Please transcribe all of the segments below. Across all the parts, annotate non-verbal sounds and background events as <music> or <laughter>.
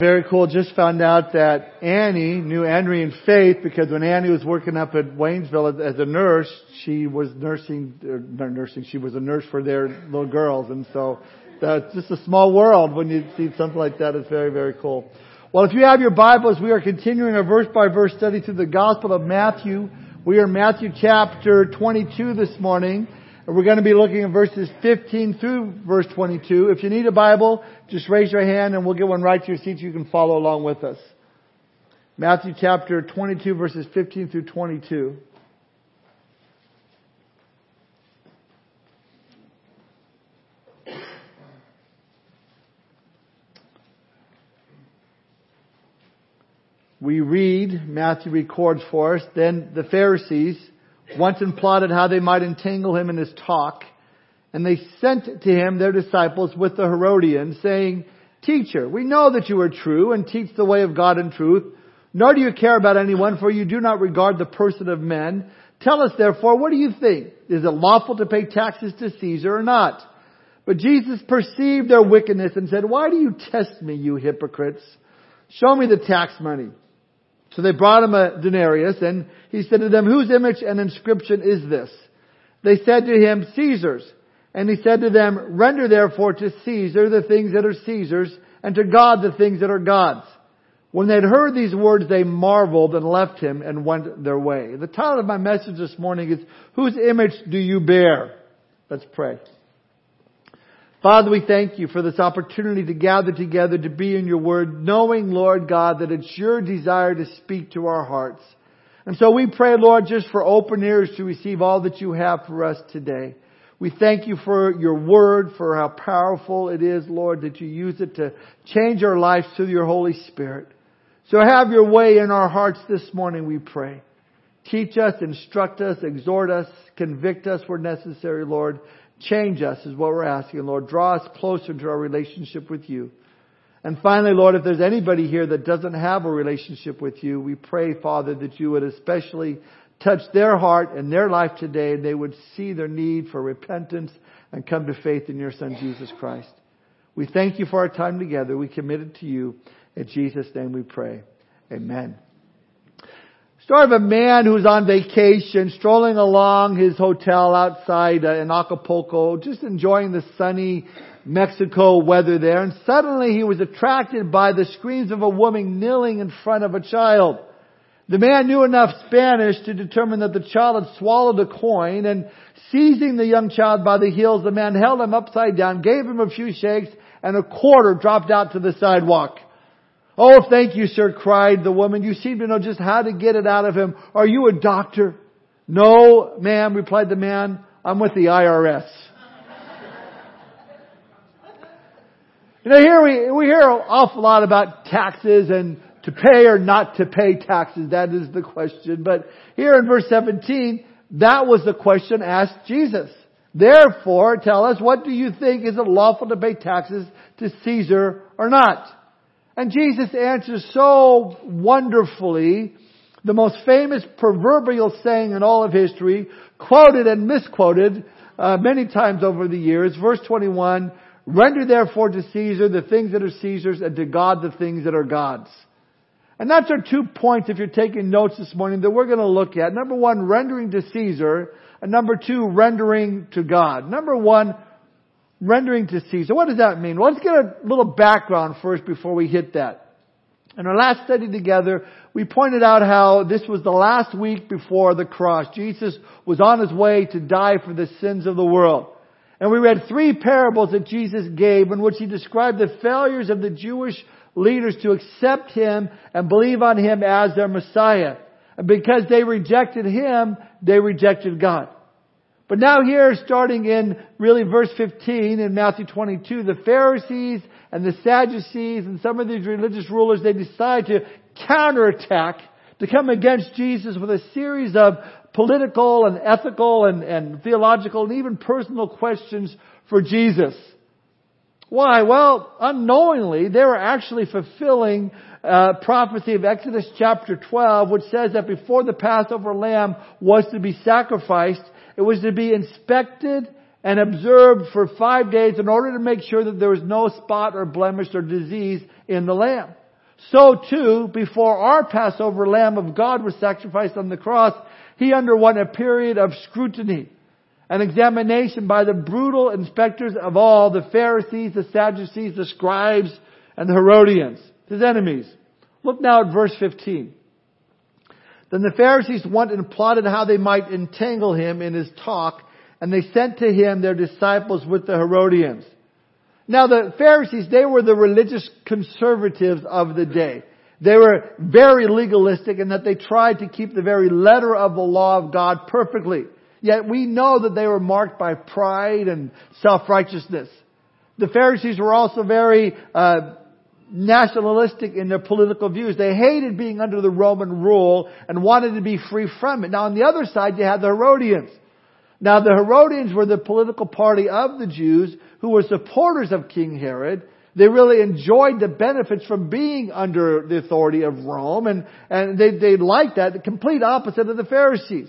Very cool. Just found out that Annie knew Henry and Faith because when Annie was working up at Waynesville as a nurse, she was nursing, or not nursing, she was a nurse for their little girls. And so that's just a small world when you see something like that. It's very, very cool. Well, if you have your Bibles, we are continuing our verse by verse study through the Gospel of Matthew. We are Matthew chapter 22 this morning. We're going to be looking at verses 15 through verse 22. If you need a Bible, just raise your hand and we'll get one right to your seat so you can follow along with us. Matthew chapter 22 verses 15 through 22. We read, Matthew records for us, then the Pharisees, once and plotted how they might entangle him in his talk. And they sent to him their disciples with the Herodians, saying, Teacher, we know that you are true and teach the way of God in truth, nor do you care about anyone, for you do not regard the person of men. Tell us therefore, what do you think? Is it lawful to pay taxes to Caesar or not? But Jesus perceived their wickedness and said, Why do you test me, you hypocrites? Show me the tax money. So they brought him a denarius and he said to them, whose image and inscription is this? They said to him, Caesar's. And he said to them, render therefore to Caesar the things that are Caesar's and to God the things that are God's. When they had heard these words, they marveled and left him and went their way. The title of my message this morning is, whose image do you bear? Let's pray. Father, we thank you for this opportunity to gather together to be in your word, knowing, Lord God, that it's your desire to speak to our hearts. And so we pray, Lord, just for open ears to receive all that you have for us today. We thank you for your word, for how powerful it is, Lord, that you use it to change our lives through your Holy Spirit. So have your way in our hearts this morning, we pray. Teach us, instruct us, exhort us, convict us where necessary, Lord. Change us is what we're asking, Lord. Draw us closer to our relationship with you. And finally, Lord, if there's anybody here that doesn't have a relationship with you, we pray, Father, that you would especially touch their heart and their life today and they would see their need for repentance and come to faith in your Son, Jesus Christ. We thank you for our time together. We commit it to you. In Jesus' name we pray. Amen. Story of a man who's on vacation, strolling along his hotel outside uh, in Acapulco, just enjoying the sunny Mexico weather there, and suddenly he was attracted by the screams of a woman kneeling in front of a child. The man knew enough Spanish to determine that the child had swallowed a coin, and seizing the young child by the heels, the man held him upside down, gave him a few shakes, and a quarter dropped out to the sidewalk. Oh, thank you, sir, cried the woman. You seem to know just how to get it out of him. Are you a doctor? No, ma'am, replied the man. I'm with the IRS. you know, here we, we hear an awful lot about taxes and to pay or not to pay taxes. That is the question. But here in verse 17, that was the question asked Jesus. Therefore, tell us, what do you think? Is it lawful to pay taxes to Caesar or not? And Jesus answers so wonderfully the most famous proverbial saying in all of history, quoted and misquoted uh, many times over the years. Verse 21, render therefore to Caesar the things that are Caesar's and to God the things that are God's. And that's our two points if you're taking notes this morning that we're going to look at. Number one, rendering to Caesar, and number two, rendering to God. Number one, rendering to Caesar. What does that mean? Well, let's get a little background first before we hit that. In our last study together, we pointed out how this was the last week before the cross. Jesus was on his way to die for the sins of the world. And we read three parables that Jesus gave in which he described the failures of the Jewish leaders to accept him and believe on him as their Messiah. And because they rejected him, they rejected God. But now here, starting in really verse 15 in Matthew 22, the Pharisees and the Sadducees and some of these religious rulers, they decide to counterattack, to come against Jesus with a series of political and ethical and, and theological and even personal questions for Jesus. Why? Well, unknowingly, they were actually fulfilling uh, prophecy of Exodus chapter 12, which says that before the Passover lamb was to be sacrificed, it was to be inspected and observed for five days in order to make sure that there was no spot or blemish or disease in the lamb. So too, before our Passover Lamb of God was sacrificed on the cross, He underwent a period of scrutiny, an examination by the brutal inspectors of all, the Pharisees, the Sadducees, the scribes, and the Herodians, His enemies. Look now at verse 15. Then the Pharisees went and plotted how they might entangle him in his talk, and they sent to him their disciples with the Herodians. Now the Pharisees, they were the religious conservatives of the day. They were very legalistic in that they tried to keep the very letter of the law of God perfectly. Yet we know that they were marked by pride and self-righteousness. The Pharisees were also very uh, nationalistic in their political views. They hated being under the Roman rule and wanted to be free from it. Now on the other side you had the Herodians. Now the Herodians were the political party of the Jews who were supporters of King Herod. They really enjoyed the benefits from being under the authority of Rome and, and they, they liked that, the complete opposite of the Pharisees.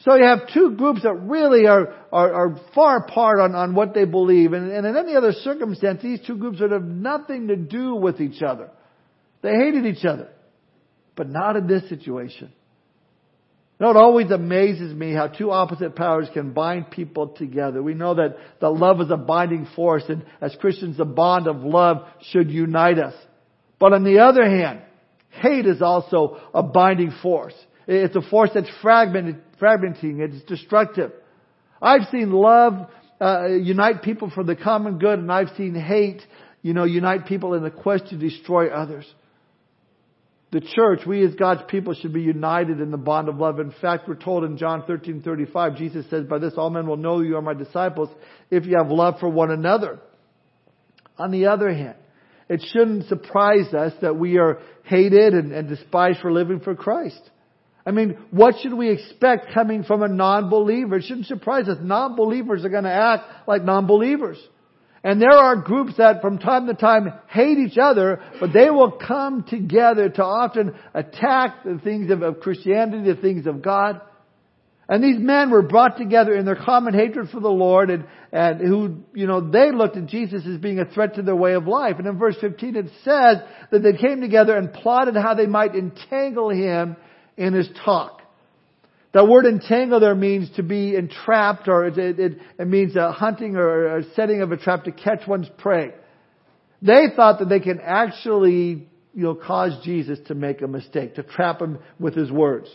So you have two groups that really are, are, are far apart on, on what they believe. And, and in any other circumstance, these two groups would have nothing to do with each other. They hated each other. But not in this situation. You know, it always amazes me how two opposite powers can bind people together. We know that, that love is a binding force, and as Christians, the bond of love should unite us. But on the other hand, hate is also a binding force. It's a force that's fragmenting, it's destructive. I've seen love uh, unite people for the common good, and I've seen hate, you know, unite people in the quest to destroy others. The church, we as God's people should be united in the bond of love. In fact, we're told in John 13:35, Jesus says, "By this all men will know you are my disciples if you have love for one another." On the other hand, it shouldn't surprise us that we are hated and, and despised for living for Christ. I mean, what should we expect coming from a non-believer? It shouldn't surprise us. Non-believers are going to act like non-believers. And there are groups that from time to time hate each other, but they will come together to often attack the things of, of Christianity, the things of God. And these men were brought together in their common hatred for the Lord and, and who, you know, they looked at Jesus as being a threat to their way of life. And in verse 15 it says that they came together and plotted how they might entangle him in his talk. That word entangle there means to be entrapped or it, it, it means a hunting or a setting of a trap to catch one's prey. They thought that they can actually, you know, cause Jesus to make a mistake, to trap him with his words.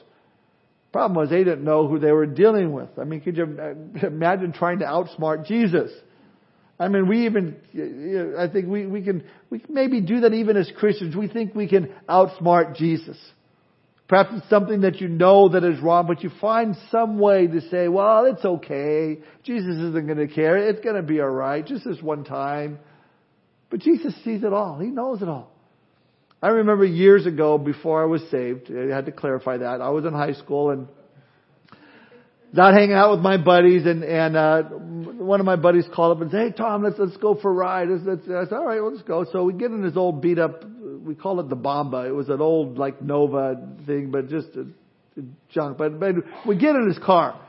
Problem was they didn't know who they were dealing with. I mean, could you <laughs> imagine trying to outsmart Jesus? I mean, we even, I think we, we can, we maybe do that even as Christians. We think we can outsmart Jesus. Perhaps it's something that you know that is wrong, but you find some way to say, well, it's okay. Jesus isn't going to care. It's going to be alright. Just this one time. But Jesus sees it all. He knows it all. I remember years ago, before I was saved, I had to clarify that. I was in high school and not hanging out with my buddies and, and, uh, one of my buddies called up and said, hey Tom, let's, let's go for a ride. I said, alright, let's go. So we get in this old beat up we call it the Bomba. It was an old like Nova thing, but just a, a junk. But, but we get in his car.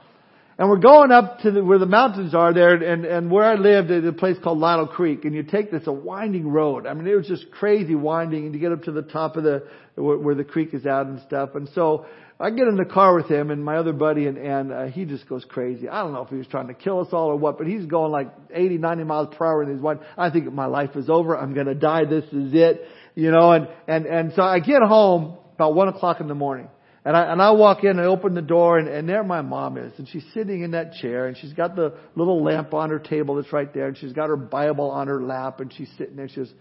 And we're going up to the, where the mountains are there, and, and where I lived at a place called Lytle Creek, and you take this a winding road. I mean, it was just crazy winding, and you get up to the top of the where, where the creek is out and stuff. And so I get in the car with him and my other buddy, and and uh, he just goes crazy. I don't know if he was trying to kill us all or what, but he's going like 80, 90 miles per hour in his one. I think my life is over. I'm gonna die. This is it you know, and, and, and so I get home about one o'clock in the morning. And I, and I walk in and I open the door and, and there my mom is. And she's sitting in that chair and she's got the little lamp on her table that's right there and she's got her Bible on her lap and she's sitting there. She says,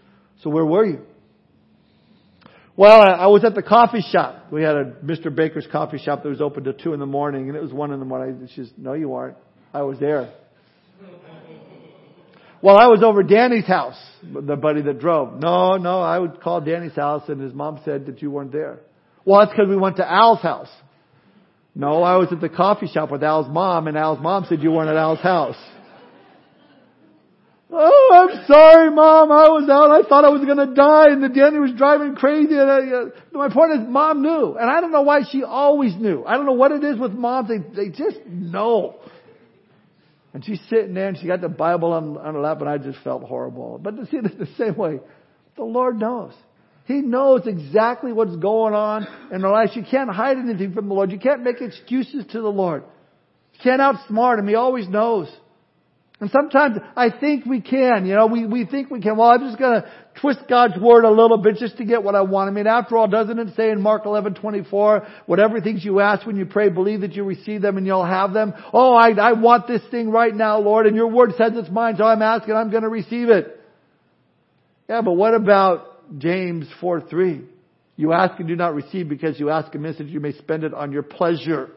so where were you? Well, I, I was at the coffee shop. We had a Mr. Baker's coffee shop that was open till two in the morning and it was one in the morning. And She says, no you aren't. I was there. Well, I was over Danny's house, the buddy that drove. No, no, I would call Danny's house and his mom said that you weren't there. Well, that's because we went to Al's house. No, I was at the coffee shop with Al's mom and Al's mom said you weren't at Al's house. Oh, I'm sorry, mom. I was out. I thought I was going to die, and the Danny was driving crazy. And I, uh, my point is, mom knew, and I don't know why she always knew. I don't know what it is with moms. They they just know. And she's sitting there and she got the Bible on, on her lap and I just felt horrible. But to see it <laughs> the same way, the Lord knows. He knows exactly what's going on in our lives. You can't hide anything from the Lord. You can't make excuses to the Lord. You can't outsmart Him. He always knows. And sometimes I think we can, you know, we, we think we can. Well, I'm just gonna twist God's word a little bit just to get what I want. I mean, after all, doesn't it say in Mark 11, 24, whatever things you ask when you pray, believe that you receive them and you'll have them? Oh, I, I want this thing right now, Lord, and your word says it's mine, so I'm asking, I'm gonna receive it. Yeah, but what about James 4, 3? You ask and do not receive because you ask amiss that you may spend it on your pleasure.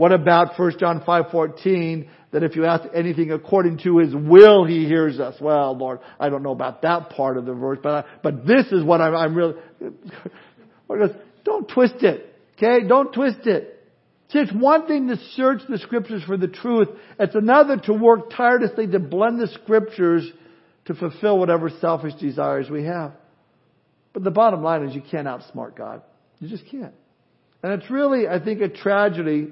What about 1 John 5:14 that if you ask anything according to his will he hears us? Well, Lord, I don't know about that part of the verse, but I, but this is what I'm, I'm really <laughs> don't twist it. Okay? Don't twist it. See, it's one thing to search the scriptures for the truth. It's another to work tirelessly to blend the scriptures to fulfill whatever selfish desires we have. But the bottom line is you can't outsmart God. You just can't. And it's really, I think, a tragedy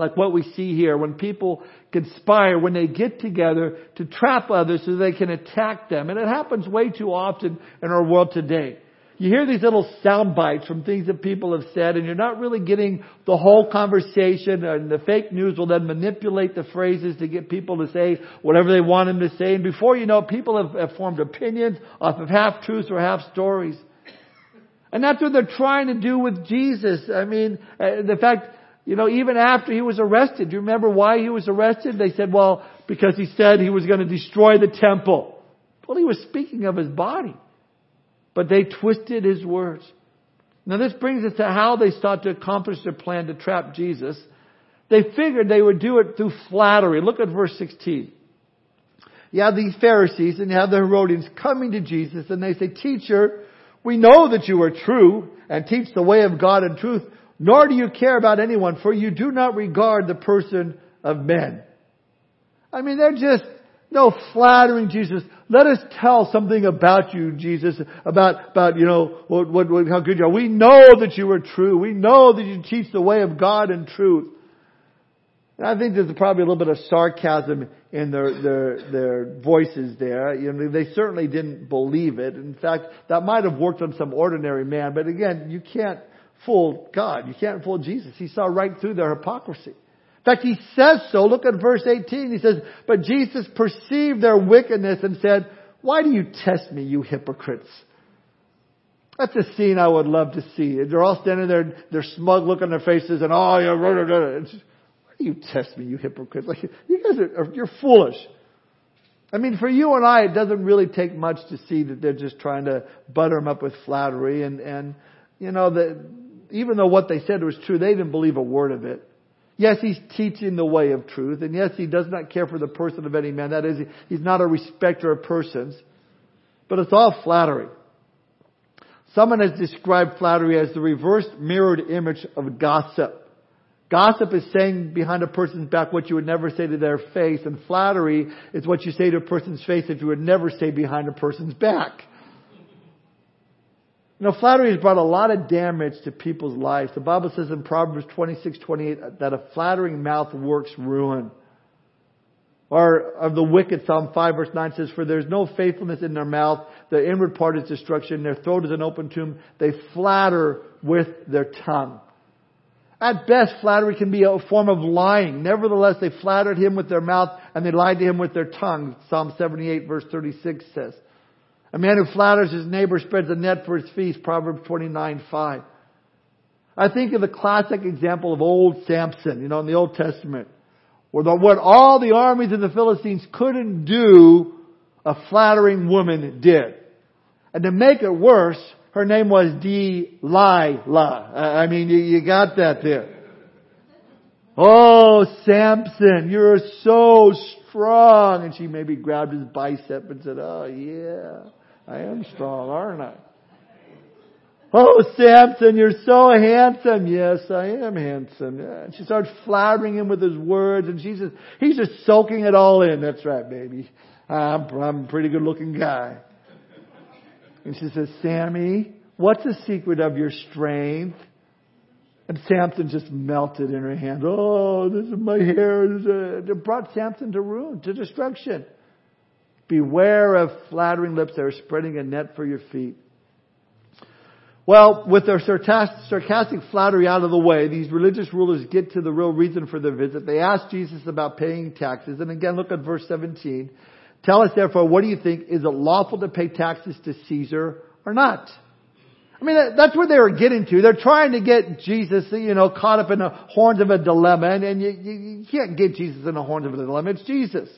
like what we see here, when people conspire, when they get together to trap others so they can attack them. And it happens way too often in our world today. You hear these little sound bites from things that people have said and you're not really getting the whole conversation and the fake news will then manipulate the phrases to get people to say whatever they want them to say. And before you know, people have, have formed opinions off of half truths or half stories. And that's what they're trying to do with Jesus. I mean, uh, the fact you know, even after he was arrested, do you remember why he was arrested? They said, well, because he said he was going to destroy the temple. Well, he was speaking of his body. But they twisted his words. Now this brings us to how they sought to accomplish their plan to trap Jesus. They figured they would do it through flattery. Look at verse 16. You have these Pharisees and you have the Herodians coming to Jesus and they say, Teacher, we know that you are true and teach the way of God in truth, nor do you care about anyone, for you do not regard the person of men. I mean, they're just, no flattering Jesus. Let us tell something about you, Jesus, about, about, you know, what, what, what, how good you are. We know that you are true. We know that you teach the way of God and truth. And I think there's probably a little bit of sarcasm in their, their, their voices there. You know, they certainly didn't believe it. In fact, that might have worked on some ordinary man, but again, you can't fool God. You can't fool Jesus. He saw right through their hypocrisy. In fact, he says so. Look at verse 18. He says, But Jesus perceived their wickedness and said, Why do you test me, you hypocrites? That's a scene I would love to see. They're all standing there, they're smug look on their faces and, oh, yeah, blah, blah, blah. Why do you test me, you hypocrites? Like, you guys are, you're foolish. I mean, for you and I, it doesn't really take much to see that they're just trying to butter them up with flattery and, and, you know, the, even though what they said was true, they didn't believe a word of it. Yes, he's teaching the way of truth, and yes, he does not care for the person of any man. That is, he's not a respecter of persons. But it's all flattery. Someone has described flattery as the reverse mirrored image of gossip. Gossip is saying behind a person's back what you would never say to their face, and flattery is what you say to a person's face that you would never say behind a person's back. You know, flattery has brought a lot of damage to people's lives. The Bible says in Proverbs 26, 28 that a flattering mouth works ruin. Or of the wicked, Psalm 5 verse 9 says, For there's no faithfulness in their mouth, their inward part is destruction, their throat is an open tomb, they flatter with their tongue. At best, flattery can be a form of lying. Nevertheless, they flattered him with their mouth and they lied to him with their tongue. Psalm 78 verse 36 says. A man who flatters his neighbor spreads a net for his feast, Proverbs 29, 5. I think of the classic example of old Samson, you know, in the Old Testament, where the, what all the armies of the Philistines couldn't do, a flattering woman did. And to make it worse, her name was Delilah. I mean, you, you got that there. Oh, Samson, you're so strong. And she maybe grabbed his bicep and said, oh yeah. I am strong, aren't I? Oh, Samson, you're so handsome. Yes, I am handsome. And she starts flattering him with his words, and she's just, he's just soaking it all in. That's right, baby. I'm, I'm a pretty good looking guy. And she says, Sammy, what's the secret of your strength? And Samson just melted in her hand. Oh, this is my hair. It uh, brought Samson to ruin, to destruction. Beware of flattering lips that are spreading a net for your feet. Well, with their sarcastic flattery out of the way, these religious rulers get to the real reason for their visit. They ask Jesus about paying taxes. And again, look at verse 17. Tell us therefore, what do you think? Is it lawful to pay taxes to Caesar or not? I mean, that's where they were getting to. They're trying to get Jesus, you know, caught up in the horns of a dilemma, and, and you, you can't get Jesus in the horns of a dilemma. It's Jesus.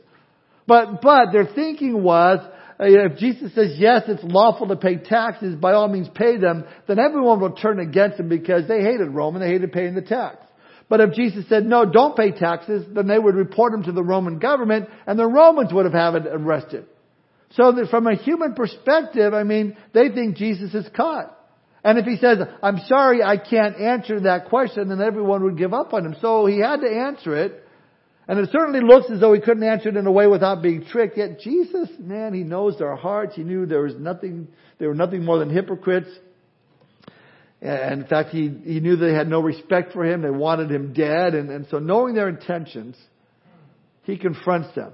But, but their thinking was, uh, if Jesus says yes, it's lawful to pay taxes, by all means pay them, then everyone will turn against him because they hated Rome and they hated paying the tax. But if Jesus said, no, don't pay taxes, then they would report him to the Roman government and the Romans would have had him arrested. So that from a human perspective, I mean, they think Jesus is caught. And if he says, I'm sorry, I can't answer that question, then everyone would give up on him. So he had to answer it. And it certainly looks as though he couldn't answer it in a way without being tricked. Yet Jesus, man, he knows their hearts. He knew there was nothing, they were nothing more than hypocrites. And in fact, he, he knew they had no respect for him. They wanted him dead. And, and so knowing their intentions, he confronts them.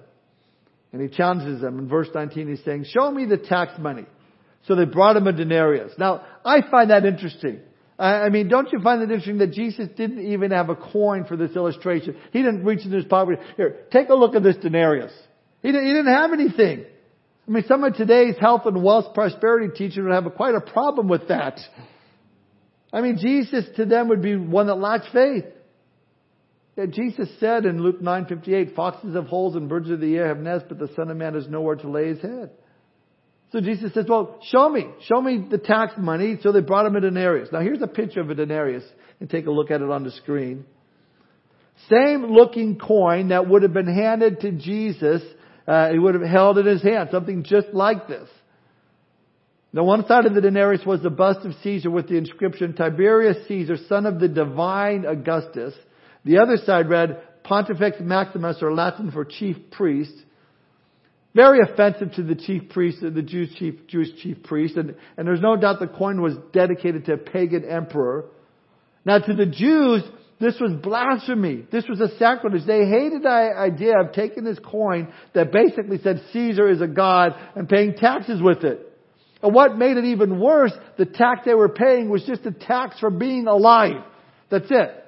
And he challenges them. In verse 19, he's saying, show me the tax money. So they brought him a denarius. Now, I find that interesting. I mean, don't you find it interesting that Jesus didn't even have a coin for this illustration? He didn't reach into his pocket. Here, take a look at this denarius. He didn't, he didn't have anything. I mean, some of today's health and wealth prosperity teachers would have a, quite a problem with that. I mean, Jesus to them would be one that lacks faith. Jesus said in Luke 9:58, "Foxes have holes and birds of the air have nests, but the Son of Man has nowhere to lay his head." So Jesus says, well, show me. Show me the tax money. So they brought him a denarius. Now here's a picture of a denarius. And take a look at it on the screen. Same looking coin that would have been handed to Jesus. Uh, he would have held in his hand. Something just like this. Now one side of the denarius was the bust of Caesar with the inscription, Tiberius Caesar, son of the divine Augustus. The other side read, Pontifex Maximus, or Latin for chief priest. Very offensive to the chief priest, the Jews chief, Jewish chief priest, and, and there's no doubt the coin was dedicated to a pagan emperor. Now to the Jews, this was blasphemy. This was a sacrilege. They hated the idea of taking this coin that basically said Caesar is a god and paying taxes with it. And what made it even worse, the tax they were paying was just a tax for being alive. That's it.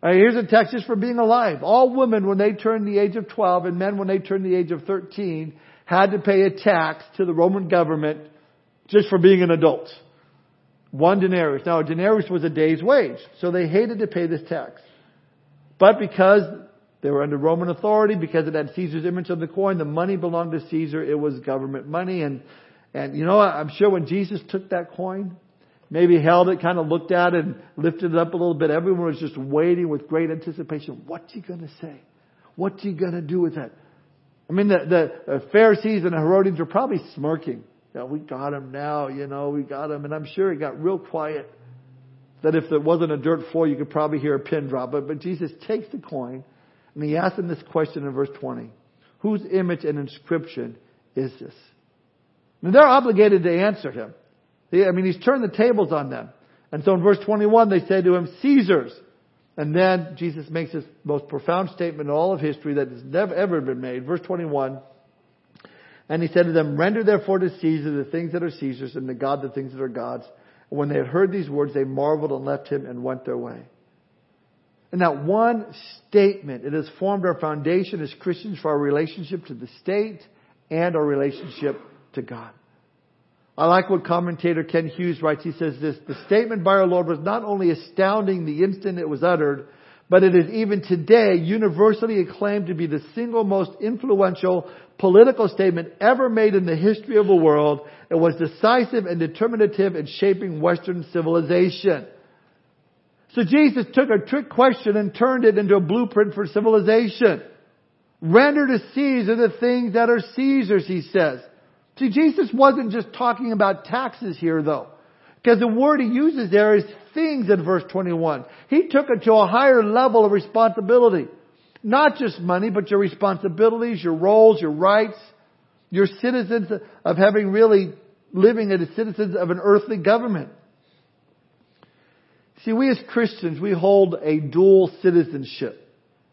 Right, here's a text just for being alive. All women, when they turned the age of 12, and men, when they turned the age of 13, had to pay a tax to the Roman government just for being an adult. One denarius. Now, a denarius was a day's wage, so they hated to pay this tax. But because they were under Roman authority, because it had Caesar's image on the coin, the money belonged to Caesar, it was government money, and, and you know, I'm sure when Jesus took that coin, maybe held it, kind of looked at it and lifted it up a little bit. Everyone was just waiting with great anticipation. What's he going to say? What's he going to do with that? I mean, the, the Pharisees and the Herodians were probably smirking. Yeah, we got him now, you know, we got him. And I'm sure it got real quiet. That if there wasn't a dirt floor, you could probably hear a pin drop. But, but Jesus takes the coin and he asks them this question in verse 20. Whose image and inscription is this? And they're obligated to answer him. I mean, he's turned the tables on them. And so in verse 21, they say to him, Caesar's. And then Jesus makes this most profound statement in all of history that has never ever been made. Verse 21. And he said to them, Render therefore to Caesar the things that are Caesar's and to God the things that are God's. And when they had heard these words, they marveled and left him and went their way. And that one statement, it has formed our foundation as Christians for our relationship to the state and our relationship to God. I like what commentator Kent Hughes writes. He says this, the statement by our Lord was not only astounding the instant it was uttered, but it is even today universally acclaimed to be the single most influential political statement ever made in the history of the world. It was decisive and determinative in shaping Western civilization. So Jesus took a trick question and turned it into a blueprint for civilization. Render to Caesar the things that are Caesar's, he says. See, Jesus wasn't just talking about taxes here though. Because the word he uses there is things in verse 21. He took it to a higher level of responsibility. Not just money, but your responsibilities, your roles, your rights, your citizens of having really living as citizens of an earthly government. See, we as Christians, we hold a dual citizenship.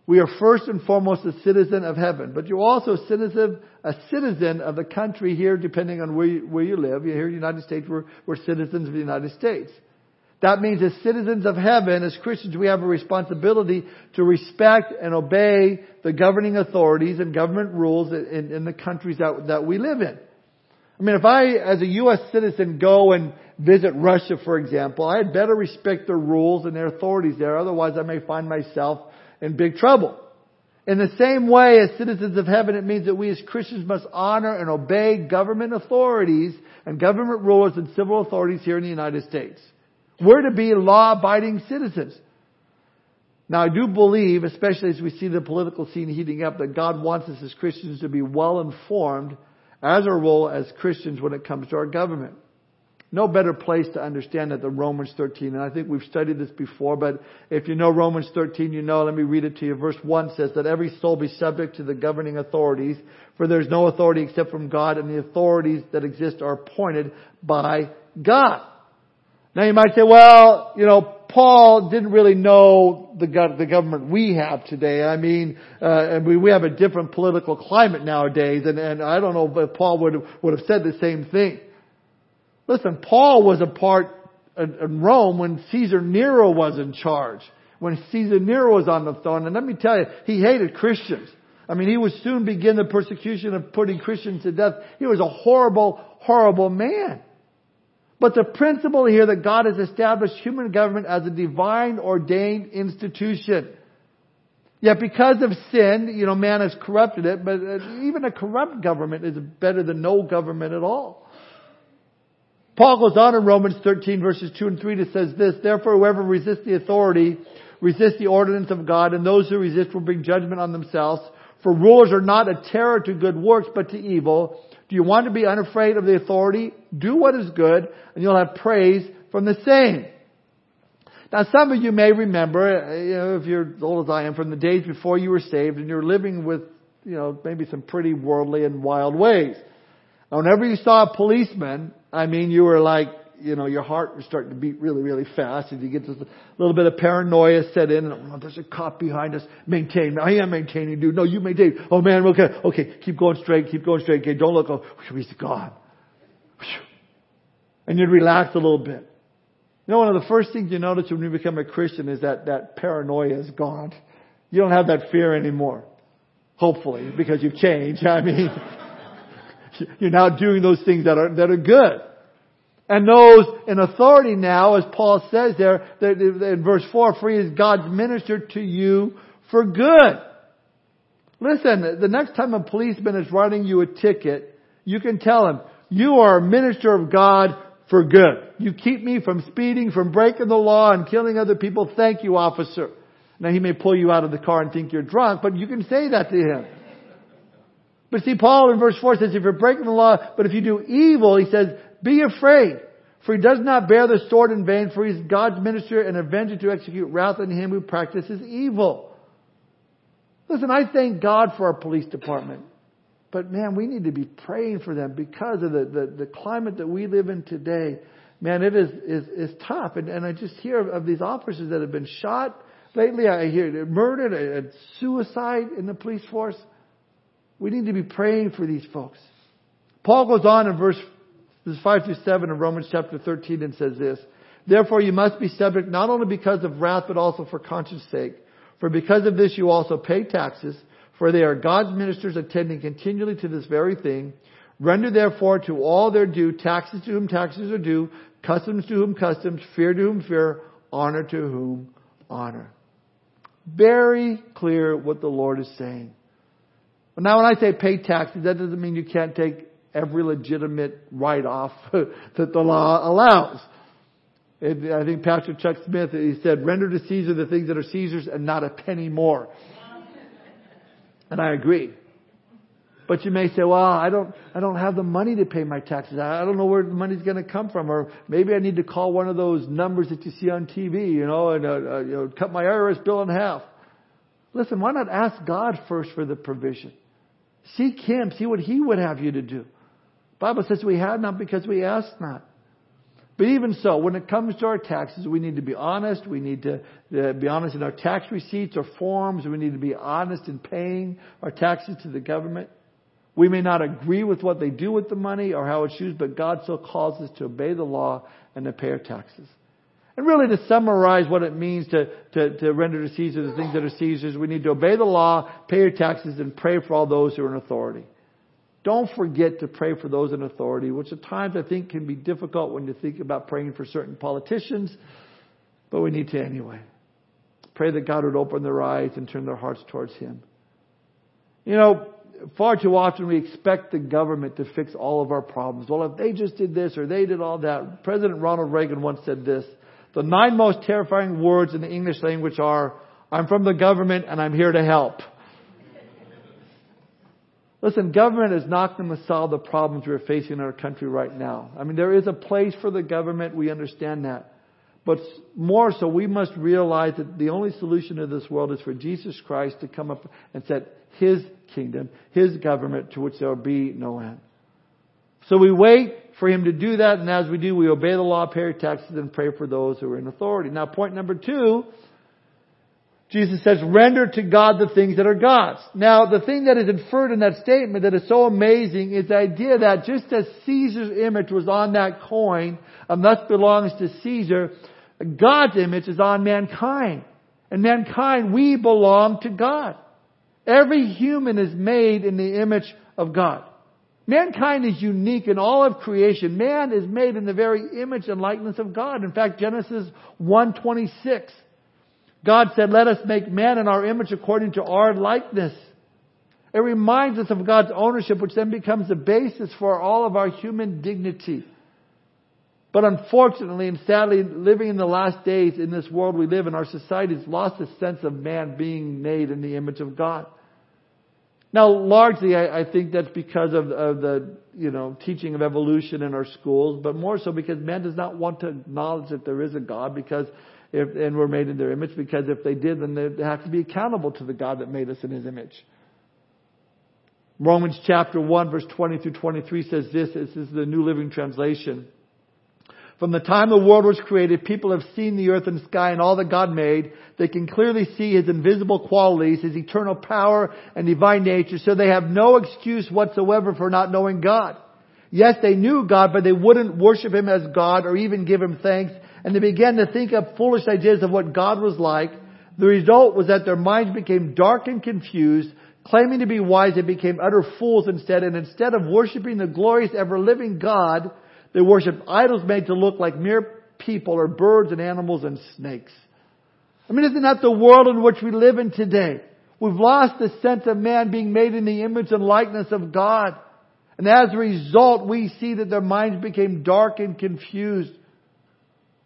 We are first and foremost a citizen of heaven, but you're also a citizen, a citizen of the country here, depending on where you, where you live. Here in the United States, we're, we're citizens of the United States. That means as citizens of heaven, as Christians, we have a responsibility to respect and obey the governing authorities and government rules in, in the countries that, that we live in. I mean, if I, as a U.S. citizen, go and visit Russia, for example, I had better respect their rules and their authorities there. Otherwise, I may find myself in big trouble. In the same way, as citizens of heaven, it means that we as Christians must honor and obey government authorities and government rulers and civil authorities here in the United States. We're to be law-abiding citizens. Now, I do believe, especially as we see the political scene heating up, that God wants us as Christians to be well informed as our role as Christians when it comes to our government. No better place to understand that than Romans 13. And I think we've studied this before, but if you know Romans 13, you know, let me read it to you. Verse 1 says that every soul be subject to the governing authorities, for there's no authority except from God, and the authorities that exist are appointed by God. Now you might say, well, you know, Paul didn't really know the, the government we have today. I mean, uh, and we, we have a different political climate nowadays, and, and I don't know if Paul would would have said the same thing. Listen, Paul was a part in Rome when Caesar Nero was in charge, when Caesar Nero was on the throne, and let me tell you, he hated Christians. I mean, he would soon begin the persecution of putting Christians to death. He was a horrible, horrible man. But the principle here that God has established human government as a divine ordained institution. Yet because of sin, you know, man has corrupted it, but uh, even a corrupt government is better than no government at all. Paul goes on in Romans 13 verses 2 and 3 to says this, Therefore whoever resists the authority resists the ordinance of God, and those who resist will bring judgment on themselves. For rulers are not a terror to good works, but to evil. Do you want to be unafraid of the authority? Do what is good, and you'll have praise from the same. Now, some of you may remember, uh, you know, if you're as old as I am, from the days before you were saved, and you're living with, you know, maybe some pretty worldly and wild ways. whenever you saw a policeman, I mean, you were like, you know, your heart was starting to beat really, really fast, and you get this little bit of paranoia set in. And, oh, there's a cop behind us. Maintain. I am maintaining, dude. No, you maintain. Oh man, okay, okay. Keep going straight. Keep going straight. Okay, don't look. Oh, he's gone. And you'd relax a little bit. You know, one of the first things you notice when you become a Christian is that that paranoia is gone. You don't have that fear anymore. Hopefully, because you've changed. <laughs> I mean, you're now doing those things that are that are good. And those in authority now, as Paul says there, in verse 4, free is God's minister to you for good. Listen, the next time a policeman is writing you a ticket, you can tell him, you are a minister of God for good. You keep me from speeding, from breaking the law and killing other people. Thank you, officer. Now he may pull you out of the car and think you're drunk, but you can say that to him. But see, Paul in verse 4 says, if you're breaking the law, but if you do evil, he says, be afraid, for he does not bear the sword in vain, for he is God's minister and avenger to execute wrath on him who practices evil. Listen, I thank God for our police department. But man, we need to be praying for them because of the, the, the climate that we live in today. Man, it is, is, is tough. And, and I just hear of, of these officers that have been shot. Lately I hear murdered and suicide in the police force. We need to be praying for these folks. Paul goes on in verse this 5 through 7 of Romans chapter 13 and says this. Therefore you must be subject not only because of wrath but also for conscience sake. For because of this you also pay taxes, for they are God's ministers attending continually to this very thing. Render therefore to all their due, taxes to whom taxes are due, customs to whom customs, fear to whom fear, honor to whom honor. Very clear what the Lord is saying. Now when I say pay taxes, that doesn't mean you can't take every legitimate write-off <laughs> that the law allows. I think Pastor Chuck Smith, he said, render to Caesar the things that are Caesar's and not a penny more. And I agree. But you may say, well, I don't, I don't have the money to pay my taxes. I don't know where the money's going to come from. Or maybe I need to call one of those numbers that you see on TV, you know, and, uh, uh, you know, cut my IRS bill in half. Listen, why not ask God first for the provision? Seek Him. See what He would have you to do. Bible says we have not because we ask not. But even so, when it comes to our taxes, we need to be honest. We need to, to be honest in our tax receipts or forms. We need to be honest in paying our taxes to the government. We may not agree with what they do with the money or how it's used, but God still calls us to obey the law and to pay our taxes. And really to summarize what it means to, to, to render to Caesar the things that are Caesar's, we need to obey the law, pay your taxes, and pray for all those who are in authority. Don't forget to pray for those in authority, which at times I think can be difficult when you think about praying for certain politicians, but we need to anyway. Pray that God would open their eyes and turn their hearts towards Him. You know, far too often we expect the government to fix all of our problems. Well, if they just did this or they did all that. President Ronald Reagan once said this. The nine most terrifying words in the English language are, I'm from the government and I'm here to help. Listen, government is not going to solve the problems we're facing in our country right now. I mean, there is a place for the government. We understand that. But more so, we must realize that the only solution to this world is for Jesus Christ to come up and set His kingdom, His government, to which there will be no end. So we wait for Him to do that, and as we do, we obey the law, pay our taxes, and pray for those who are in authority. Now, point number two Jesus says, render to God the things that are God's. Now, the thing that is inferred in that statement that is so amazing is the idea that just as Caesar's image was on that coin, and thus belongs to Caesar, God's image is on mankind. And mankind, we belong to God. Every human is made in the image of God. Mankind is unique in all of creation. Man is made in the very image and likeness of God. In fact, Genesis 1:26, God said, let us make man in our image according to our likeness. It reminds us of God's ownership, which then becomes the basis for all of our human dignity. But unfortunately and sadly, living in the last days in this world we live in, our society has lost the sense of man being made in the image of God. Now, largely, I, I think that's because of, of the you know teaching of evolution in our schools, but more so because man does not want to acknowledge that there is a God because if, and we're made in their image because if they did, then they'd have to be accountable to the God that made us in His image. Romans chapter 1 verse 20 through 23 says this, this is the New Living Translation. From the time the world was created, people have seen the earth and sky and all that God made. They can clearly see His invisible qualities, His eternal power and divine nature, so they have no excuse whatsoever for not knowing God. Yes, they knew God, but they wouldn't worship Him as God or even give Him thanks and they began to think up foolish ideas of what God was like. The result was that their minds became dark and confused. Claiming to be wise, they became utter fools instead, and instead of worshiping the glorious, ever-living God, they worship idols made to look like mere people or birds and animals and snakes. I mean, isn't that the world in which we live in today? We've lost the sense of man being made in the image and likeness of God. And as a result, we see that their minds became dark and confused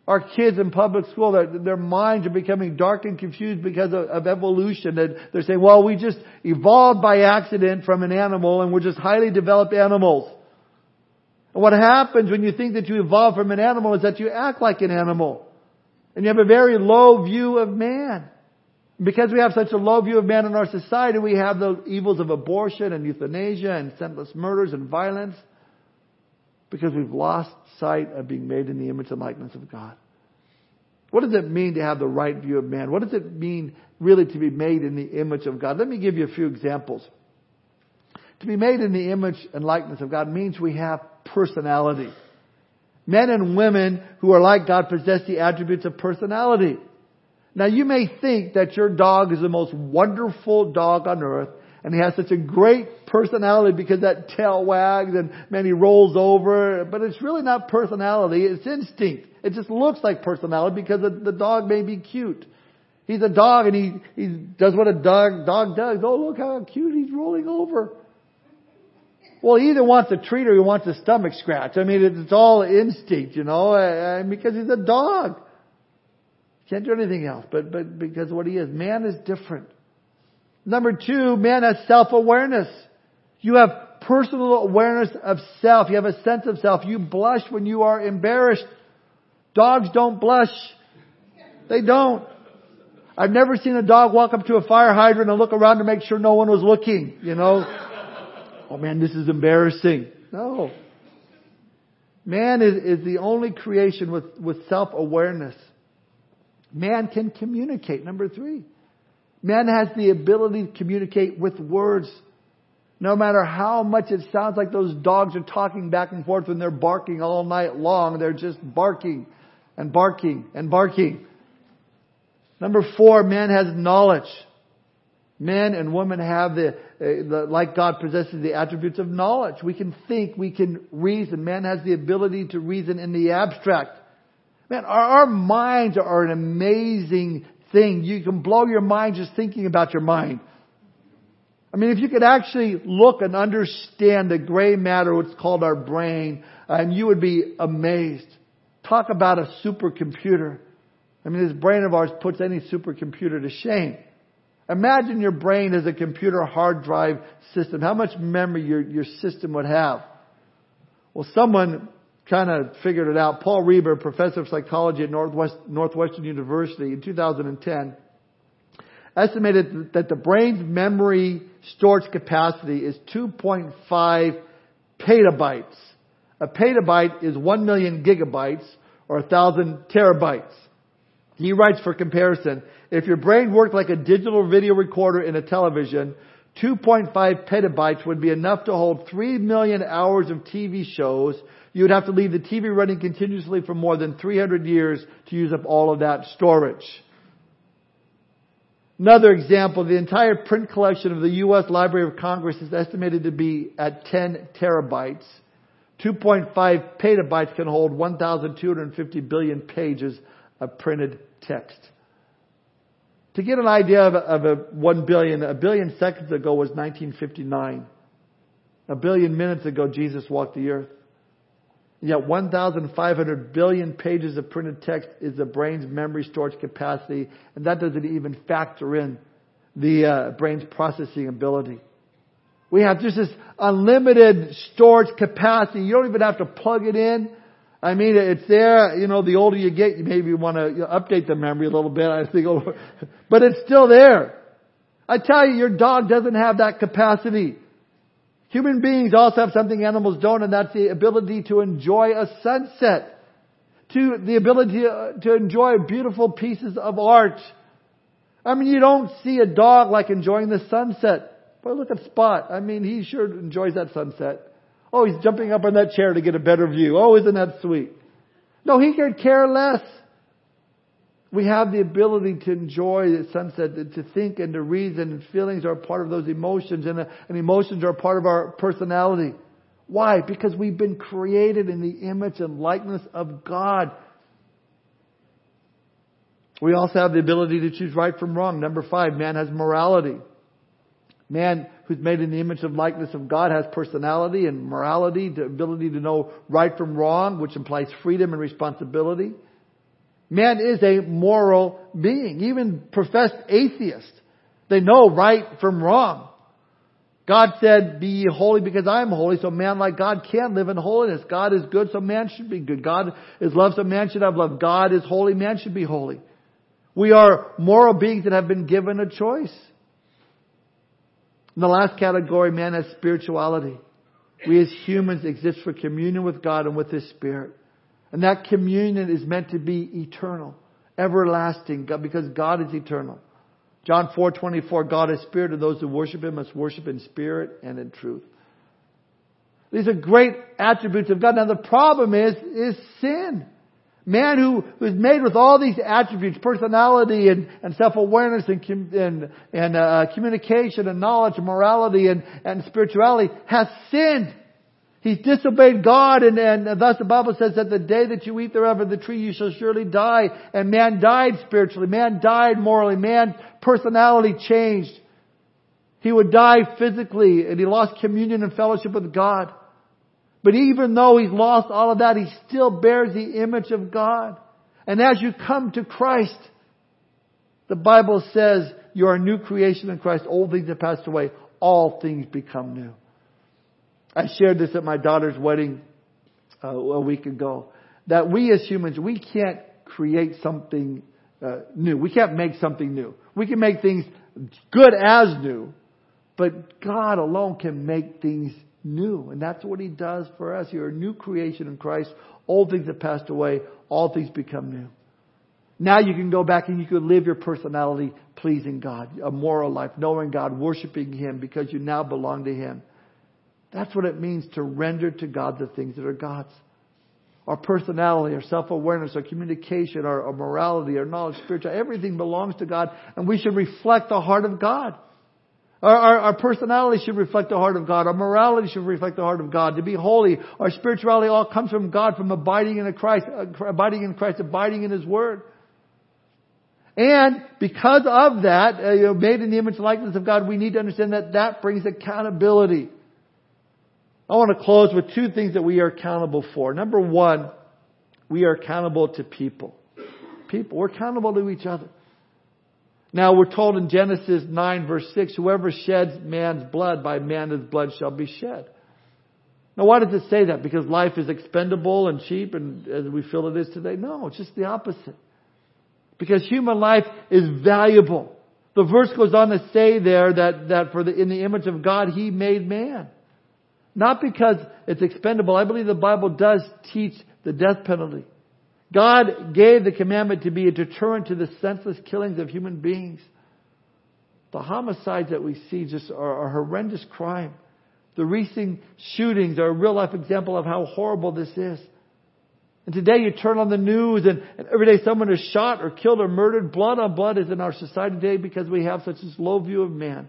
our kids in public school, their, their minds are becoming dark and confused because of, of evolution. And they're saying, well, we just evolved by accident from an animal and we're just highly developed animals. What happens when you think that you evolved from an animal is that you act like an animal. And you have a very low view of man. Because we have such a low view of man in our society, we have the evils of abortion and euthanasia and senseless murders and violence because we've lost sight of being made in the image and likeness of God. What does it mean to have the right view of man? What does it mean really to be made in the image of God? Let me give you a few examples. To be made in the image and likeness of God means we have personality. Men and women who are like God possess the attributes of personality. Now you may think that your dog is the most wonderful dog on earth and he has such a great personality because that tail wags and man, he rolls over. But it's really not personality, it's instinct. It just looks like personality because the, dog may be cute. He's a dog and he, he does what a dog, dog does. Oh, look how cute he's rolling over. Well, he either wants a treat or he wants a stomach scratch. I mean, it's all instinct, you know, and because he's a dog. Can't do anything else, but, but because what he is. Man is different. Number two, man has self-awareness. You have personal awareness of self. You have a sense of self. You blush when you are embarrassed. Dogs don't blush. They don't. I've never seen a dog walk up to a fire hydrant and look around to make sure no one was looking, you know. Oh man, this is embarrassing. No. Man is, is the only creation with, with self-awareness. Man can communicate. Number three. Man has the ability to communicate with words. No matter how much it sounds like those dogs are talking back and forth when they're barking all night long, they're just barking and barking and barking. Number four, man has knowledge. Men and women have the, uh, like God possesses the attributes of knowledge. We can think, we can reason. Man has the ability to reason in the abstract. Man, our, our minds are an amazing thing. You can blow your mind just thinking about your mind. I mean, if you could actually look and understand the gray matter, what's called our brain, and you would be amazed. Talk about a supercomputer. I mean, this brain of ours puts any supercomputer to shame. Imagine your brain as a computer hard drive system. How much memory your, your system would have. Well, someone kind of figured it out. Paul Reber, professor of psychology at Northwest, Northwestern University in 2010, estimated that the brain's memory storage capacity is 2.5 petabytes. A petabyte is 1 million gigabytes or 1,000 terabytes. He writes for comparison, if your brain worked like a digital video recorder in a television, 2.5 petabytes would be enough to hold 3 million hours of TV shows. You would have to leave the TV running continuously for more than 300 years to use up all of that storage. Another example, the entire print collection of the U.S. Library of Congress is estimated to be at 10 terabytes. 2.5 petabytes can hold 1,250 billion pages of printed text. To get an idea of a, of a 1 billion, a billion seconds ago was 1959. A billion minutes ago, Jesus walked the earth. Yet 1,500 billion pages of printed text is the brain's memory storage capacity, and that doesn't even factor in the uh, brain's processing ability. We have just this unlimited storage capacity. You don't even have to plug it in. I mean, it's there. You know, the older you get, you maybe want to update the memory a little bit. I think, <laughs> but it's still there. I tell you, your dog doesn't have that capacity. Human beings also have something animals don't, and that's the ability to enjoy a sunset. To the ability uh, to enjoy beautiful pieces of art. I mean, you don't see a dog like enjoying the sunset. But look at Spot. I mean, he sure enjoys that sunset. Oh, he's jumping up on that chair to get a better view. Oh, isn't that sweet? No, he could care less. We have the ability to enjoy the sunset, to think and to reason, and feelings are part of those emotions, and, uh, and emotions are part of our personality. Why? Because we've been created in the image and likeness of God. We also have the ability to choose right from wrong. Number five, man has morality. Man who's made in the image of likeness of God has personality and morality, the ability to know right from wrong, which implies freedom and responsibility. Man is a moral being. Even professed atheists, they know right from wrong. God said, be holy because I am holy, so man like God can live in holiness. God is good, so man should be good. God is love, so man should have love. God is holy, man should be holy. We are moral beings that have been given a choice. In the last category, man has spirituality. We as humans exist for communion with God and with His Spirit. And that communion is meant to be eternal, everlasting, because God is eternal. John 4:24 God is spirit and those who worship him must worship in spirit and in truth. These are great attributes of God. Now the problem is is sin. Man who was made with all these attributes, personality and, and self-awareness and, and, and uh, communication and knowledge and morality and, and spirituality has sinned. He's disobeyed God and, and thus the Bible says that the day that you eat thereof of the tree you shall surely die. And man died spiritually. Man died morally. Man's personality changed. He would die physically and he lost communion and fellowship with God. But even though he's lost all of that, he still bears the image of God. And as you come to Christ, the Bible says you are a new creation in Christ. Old things have passed away. All things become new. I shared this at my daughter's wedding uh, a week ago. That we as humans, we can't create something uh, new. We can't make something new. We can make things good as new, but God alone can make things new. And that's what He does for us. You're a new creation in Christ. Old things have passed away. All things become new. Now you can go back and you can live your personality pleasing God, a moral life, knowing God, worshiping Him because you now belong to Him. That's what it means to render to God the things that are God's. Our personality, our self-awareness, our communication, our, our morality, our knowledge, spiritual, everything belongs to God and we should reflect the heart of God. Our, our, our, personality should reflect the heart of God. Our morality should reflect the heart of God. To be holy, our spirituality all comes from God, from abiding in Christ, uh, abiding in Christ, abiding in His Word. And because of that, uh, you know, made in the image and likeness of God, we need to understand that that brings accountability. I want to close with two things that we are accountable for. Number one, we are accountable to people. People. We're accountable to each other. Now we're told in Genesis 9 verse 6, whoever sheds man's blood, by man his blood shall be shed. Now why does it say that? Because life is expendable and cheap and as we feel it is today? No, it's just the opposite. Because human life is valuable. The verse goes on to say there that, that for the, in the image of God, He made man. Not because it's expendable. I believe the Bible does teach the death penalty. God gave the commandment to be a deterrent to the senseless killings of human beings. The homicides that we see just are a horrendous crime. The recent shootings are a real life example of how horrible this is. And today you turn on the news and, and every day someone is shot or killed or murdered. Blood on blood is in our society today because we have such a low view of man.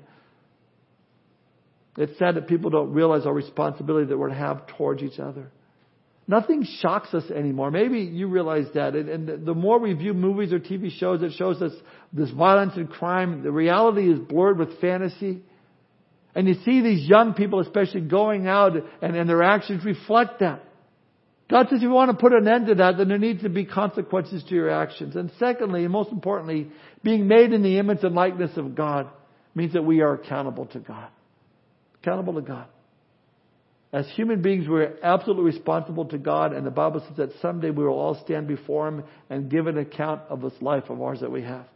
It's sad that people don't realize our responsibility that we're to have towards each other. Nothing shocks us anymore. Maybe you realize that. And, and the more we view movies or TV shows that shows us this violence and crime, the reality is blurred with fantasy. And you see these young people especially going out and, and their actions reflect that. God says if you want to put an end to that, then there needs to be consequences to your actions. And secondly, and most importantly, being made in the image and likeness of God means that we are accountable to God. Accountable to God. As human beings, we're absolutely responsible to God, and the Bible says that someday we will all stand before Him and give an account of this life of ours that we have.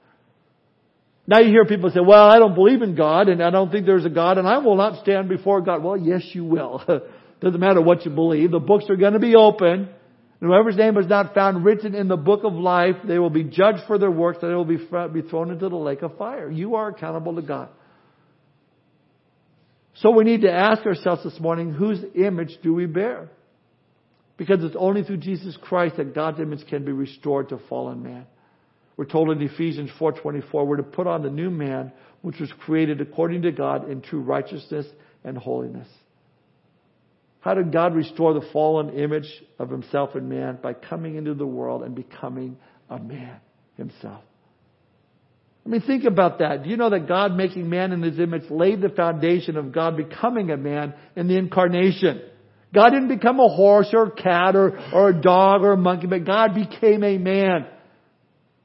Now you hear people say, well, I don't believe in God, and I don't think there's a God, and I will not stand before God. Well, yes, you will. <laughs> Doesn't matter what you believe. The books are going to be open. And whoever's name is not found written in the book of life, they will be judged for their works, and they will be thrown into the lake of fire. You are accountable to God. So we need to ask ourselves this morning, whose image do we bear? Because it's only through Jesus Christ that God's image can be restored to fallen man. We're told in Ephesians 4:24 we're to put on the new man which was created according to God in true righteousness and holiness. How did God restore the fallen image of himself in man? By coming into the world and becoming a man himself. I mean, think about that. Do you know that God making man in his image laid the foundation of God becoming a man in the incarnation? God didn't become a horse or a cat or, or a dog or a monkey, but God became a man.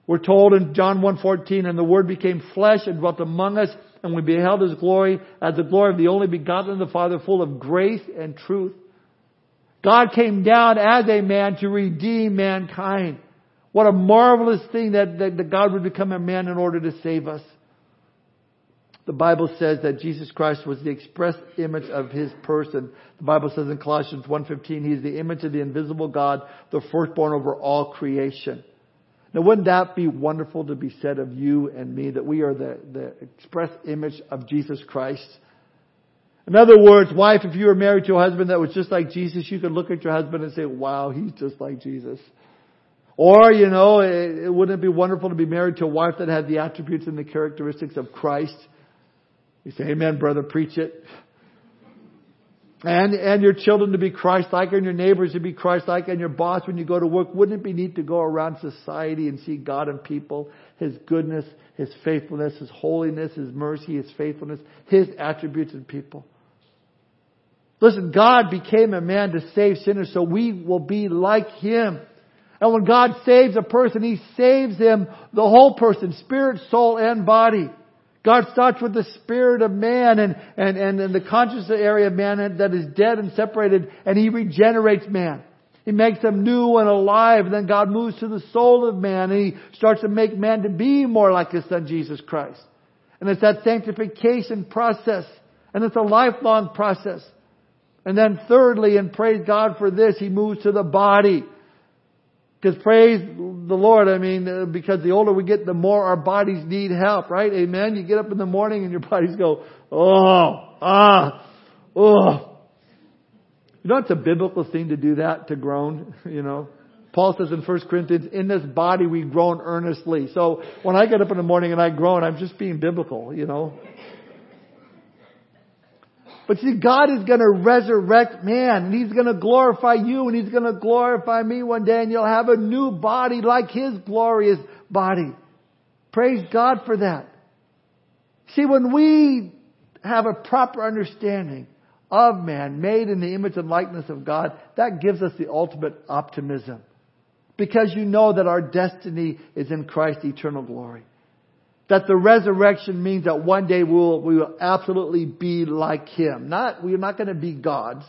We're told in John 1.14, and the Word became flesh and dwelt among us, and we beheld His glory as the glory of the only begotten of the Father, full of grace and truth. God came down as a man to redeem mankind. What a marvelous thing that, that, that God would become a man in order to save us. The Bible says that Jesus Christ was the express image of His person. The Bible says in Colossians 1.15, He is the image of the invisible God, the firstborn over all creation. Now wouldn't that be wonderful to be said of you and me, that we are the, the express image of Jesus Christ? In other words, wife, if you were married to a husband that was just like Jesus, you could look at your husband and say, wow, he's just like Jesus. Or, you know, it, wouldn't it be wonderful to be married to a wife that had the attributes and the characteristics of Christ? You say, Amen, brother, preach it. And, and your children to be Christ-like and your neighbors to be Christ-like and your boss when you go to work. Wouldn't it be neat to go around society and see God and people, His goodness, His faithfulness, His holiness, His mercy, His faithfulness, His attributes in people? Listen, God became a man to save sinners so we will be like Him. And when God saves a person, He saves him, the whole person, spirit, soul, and body. God starts with the spirit of man and, and, and, and the conscious area of man that is dead and separated, and He regenerates man. He makes them new and alive, and then God moves to the soul of man, and He starts to make man to be more like His Son Jesus Christ. And it's that sanctification process, and it's a lifelong process. And then thirdly, and praise God for this, he moves to the body. Because praise the Lord, I mean, uh, because the older we get, the more our bodies need help, right? Amen? You get up in the morning and your <laughs> bodies go, oh, ah, oh. You know it's a biblical thing to do that, to groan, <laughs> you know? Paul says in 1 Corinthians, in this body we groan earnestly. So when I get up in the morning and I groan, I'm just being biblical, you know? But see, God is going to resurrect man, and He's going to glorify you, and He's going to glorify me one day, and you'll have a new body like His glorious body. Praise God for that. See, when we have a proper understanding of man, made in the image and likeness of God, that gives us the ultimate optimism. Because you know that our destiny is in Christ's eternal glory. That the resurrection means that one day we will, we will absolutely be like Him. Not, we're not going to be gods,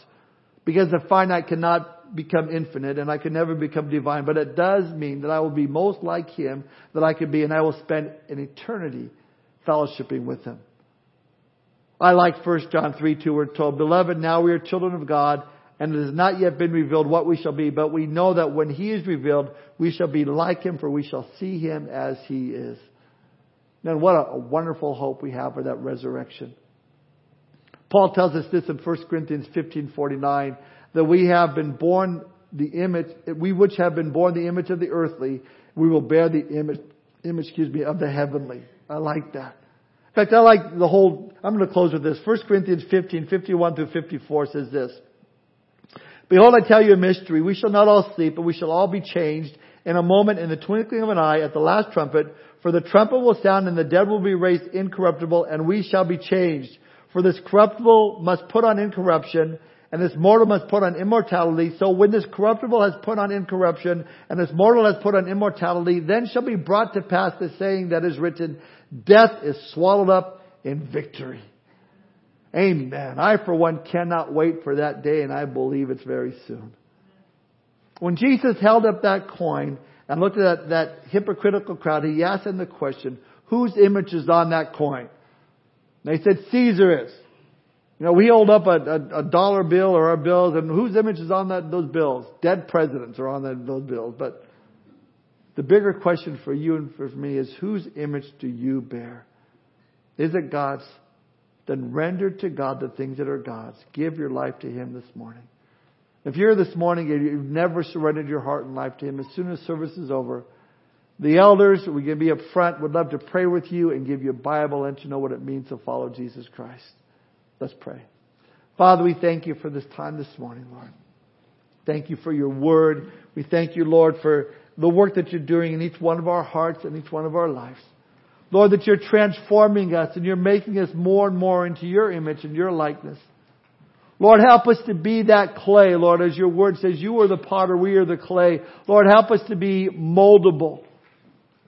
because the finite cannot become infinite and I can never become divine, but it does mean that I will be most like Him that I can be and I will spend an eternity fellowshipping with Him. I like 1 John 3 2, we're told, Beloved, now we are children of God, and it has not yet been revealed what we shall be, but we know that when He is revealed, we shall be like Him, for we shall see Him as He is. Man, what a, a wonderful hope we have for that resurrection. Paul tells us this in 1 Corinthians 15:49 that we have been born the image we which have been born the image of the earthly we will bear the image image excuse me of the heavenly. I like that. In fact, I like the whole I'm going to close with this. 1 Corinthians 15:51 through 54 says this. Behold, I tell you a mystery. We shall not all sleep, but we shall all be changed in a moment, in the twinkling of an eye, at the last trumpet. For the trumpet will sound and the dead will be raised incorruptible and we shall be changed. For this corruptible must put on incorruption and this mortal must put on immortality. So when this corruptible has put on incorruption and this mortal has put on immortality, then shall be brought to pass the saying that is written, death is swallowed up in victory. Amen. I for one cannot wait for that day and I believe it's very soon. When Jesus held up that coin, and looked at that, that hypocritical crowd, he asked them the question, whose image is on that coin? And they said, Caesar is. You know, we hold up a, a, a, dollar bill or our bills, and whose image is on that, those bills? Dead presidents are on that, those bills. But the bigger question for you and for me is, whose image do you bear? Is it God's? Then render to God the things that are God's. Give your life to Him this morning. If you're this morning and you've never surrendered your heart and life to Him, as soon as service is over, the elders, we can be up front, would love to pray with you and give you a Bible and to know what it means to follow Jesus Christ. Let's pray. Father, we thank you for this time this morning, Lord. Thank you for your word. We thank you, Lord, for the work that you're doing in each one of our hearts and each one of our lives. Lord, that you're transforming us and you're making us more and more into your image and your likeness. Lord, help us to be that clay, Lord, as your word says, you are the potter, we are the clay. Lord, help us to be moldable,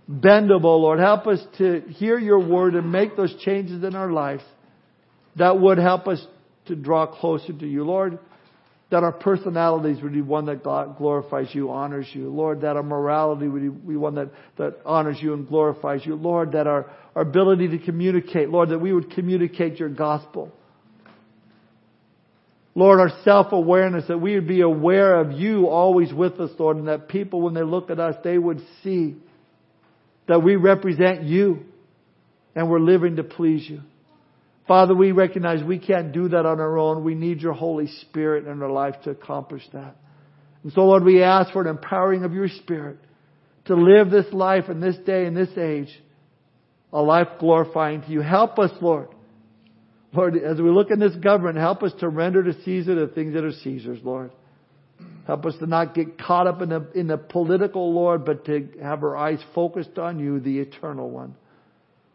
bendable, Lord. Help us to hear your word and make those changes in our lives that would help us to draw closer to you. Lord, that our personalities would be one that glorifies you, honors you. Lord, that our morality would be one that, that honors you and glorifies you. Lord, that our, our ability to communicate, Lord, that we would communicate your gospel. Lord, our self-awareness, that we would be aware of you always with us, Lord, and that people, when they look at us, they would see that we represent you and we're living to please you. Father, we recognize we can't do that on our own. We need your Holy Spirit in our life to accomplish that. And so, Lord, we ask for an empowering of your Spirit to live this life in this day and this age, a life glorifying to you. Help us, Lord, Lord, as we look in this government, help us to render to Caesar the things that are Caesar's, Lord. Help us to not get caught up in the, in the political, Lord, but to have our eyes focused on you, the eternal one.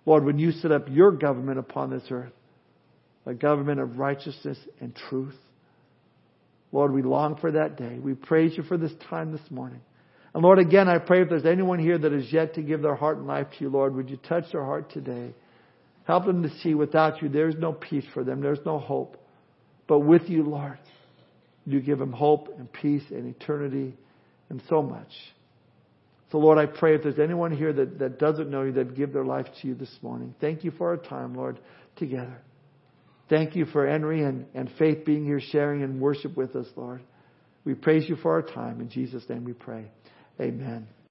Lord, when you set up your government upon this earth, a government of righteousness and truth. Lord, we long for that day. We praise you for this time this morning. And Lord, again, I pray if there's anyone here that is yet to give their heart and life to you, Lord, would you touch their heart today? Help them to see without you, there's no peace for them. There's no hope. But with you, Lord, you give them hope and peace and eternity and so much. So, Lord, I pray if there's anyone here that, that doesn't know you, that give their life to you this morning. Thank you for our time, Lord, together. Thank you for Henry and, and Faith being here sharing and worship with us, Lord. We praise you for our time. In Jesus' name we pray. Amen.